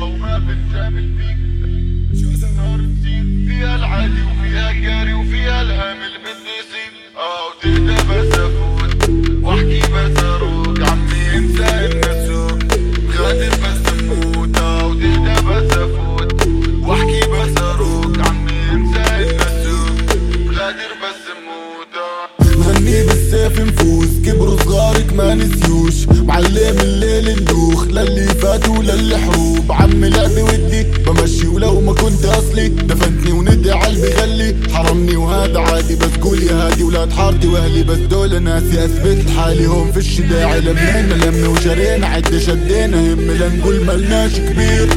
وما بنجامل فيك. نار كتير فيها العادي بالسيف نفوز كبروا صغارك ما نسيوش. معلم الليل ندوخ للي فات وللي حروب. عمي لعبي ودي بمشي ولو ما كنت أصلي. دفنتني وندي عالبي غلي حرمني وهذا عادي بس قول يا هادي ولاد حارتي وأهلي. بس دول ناسي أثبت لحالي. هون فيش داعي لمينا لمنا وجرينا عد شدينا. هم لنقول ملناش كبير.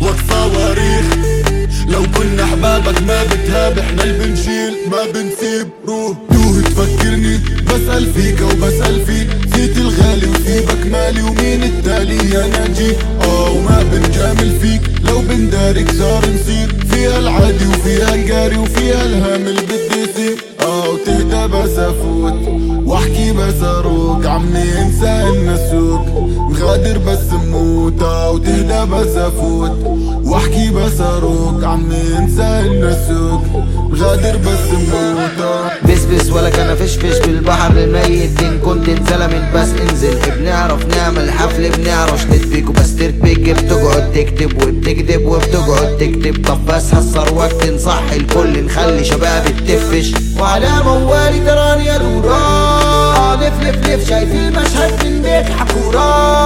وقت صواريخ لو كنا أحبابك ما بتهاب إحنا اللي بنشيل ما بنسيب روح. تفكرني بسأل فيك وبسأل فيك نسيت الغالي وسيبك مالي ومين التالي؟ يا ناجي. آه وما بنجامل فيك. لو بندارك صار نصير فيها العادي وفيها القاري وفيها الهامل بدي يصير. آه وتهدى بس أفوت. واحكي بس أروق عمي مغادر بس نموت آه وتهدى بس أفوت. وأحكي بس أروق عمي انسى النسوق مغادر بس نموت آه بس بس ولا كان فش فش بالبحر الميت. إن كنت انزلمت بس انزل. بنعرف نعمل حفل بنعرف ندبك وبس تربك بتقعد تكتب وبتكذب وبتقعد تكتب. طب بس هالصر وقت نصحي الكل نخلي شباب تفش وعلى موالي تراني يا دورا لف لف لف شايف المشهد من بيت حكورا وش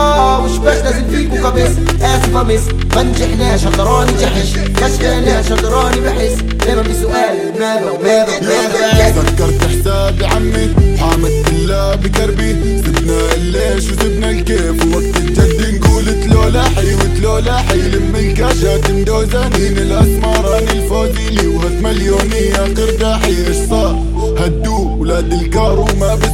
باش لازم فيكو كبس آسف امس ما نجحناش هضراني جحش. فشلناش هضراني بحس. دايما بسؤال ماذا وماذا وماذا؟ سكرت حسابي عمي. حامد بالله بكربي. سبنا الليش وسبنا الكيف؟ ووقت الجد نقول تلولاحي وتلولاحي لم الكاشات مدوزانين الاسمراني الفوزيلي وهد مليوني يا قرداحي إيش صار؟ هدو ولاد الكار وما بسوش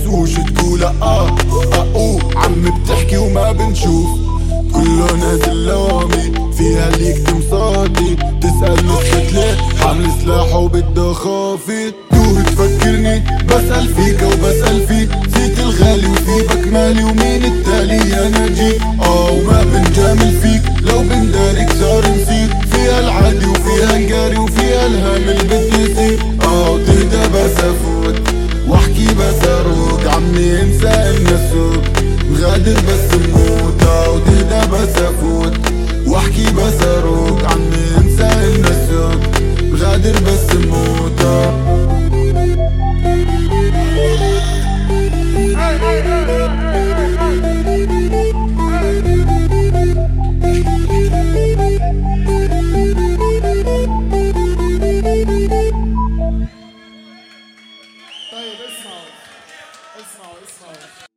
حامل سلاح وبده خوفي توه تفكرني بسأل فيك وبسأل فيك. نسيت الغالي وسيبك مالي ومين التالي يا نجي آه وما بنجامل فيك. لو بندارك صار نصير فيها العادي وفيها القاري وفيها الهامل بدي يصير. آه وتهدى بس أفوت واحكي بس أروق. عمي انسى النسوق مغادر بس نموت. آه وتهدى بس أفوت واحكي بس أروق. عمي انسى النسوق Dayı, isma ol. Isma ol, isma.